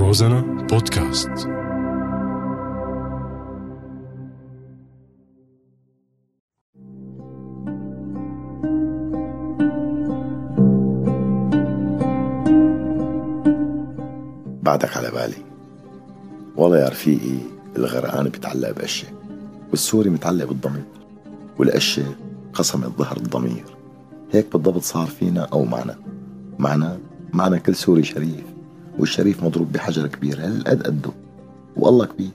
روزانا بودكاست. بعدك على بالي. والله يا رفيقي الغرقان بيتعلق بأشياء والسوري متعلق بالضمير والأشياء قسمت ظهر الضمير. هيك بالضبط صار فينا أو معنا. معنا معنا كل سوري شريف. والشريف مضروب بحجر كبير هالقد قده والله كبير.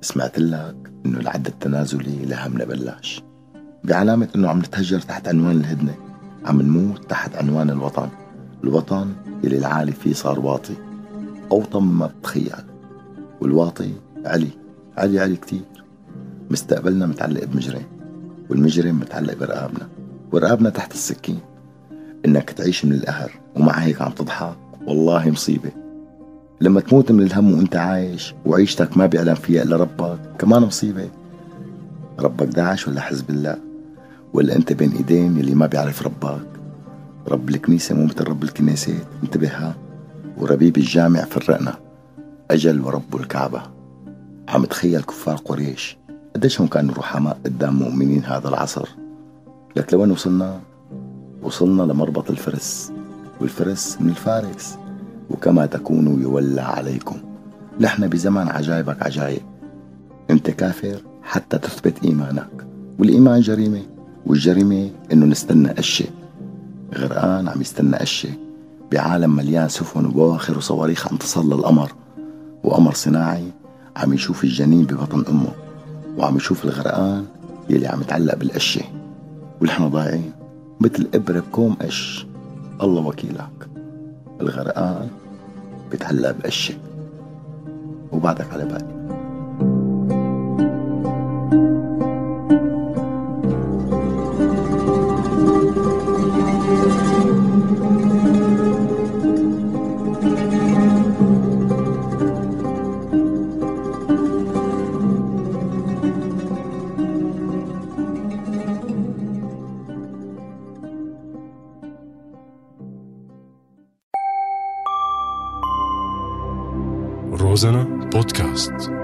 سمعت لك إنه العد التنازلي لهمنا بلاش بعلامة إنه عم نتهجر تحت عنوان الهدنة عم نموت تحت عنوان الوطن. الوطن اللي العالي فيه صار واطي. أوطى مما بتخيل. والواطي علي علي علي كتير. مستقبلنا متعلق بمجرم والمجرم متعلق برقابنا. ورقابنا تحت السكين. إنك تعيش من القهر ومع هيك عم تضحك والله مصيبة. لما تموت من الهم وانت عايش وعيشتك ما بيعلم فيها إلا ربك كمان مصيبة. ربك داعش ولا حزب الله؟ ولا أنت بين إيدين اللي ما بيعرف ربك؟ رب الكنيسة مو مثل رب الكنيسات انتبه ها. وربيب الجامع فرقنا. أجل ورب الكعبة. عم تخيل كفار قريش قديش هم كانوا رحماء قدام مؤمنين هذا العصر. لك لوين وصلنا؟ وصلنا لمربط الفرس. والفرس من الفارس. وكما تكونوا يولى عليكم. نحن بزمن عجائبك عجائب. انت كافر حتى تثبت إيمانك. والإيمان جريمة. والجريمة إنه نستنى أشي. غرقان عم يستنى أشي. بعالم مليان سفن وبواخر وصواريخ عم تصل للقمر وقمر صناعي عم يشوف الجنين ببطن أمه. وعم يشوف الغرقان يلي عم يتعلق بالقشة ونحن ضايعين. مثل إبرة بكوم قش. الله وكيلك. الغرقان بيتعلق بقشة وبعدك على بالي روزانا بودكاست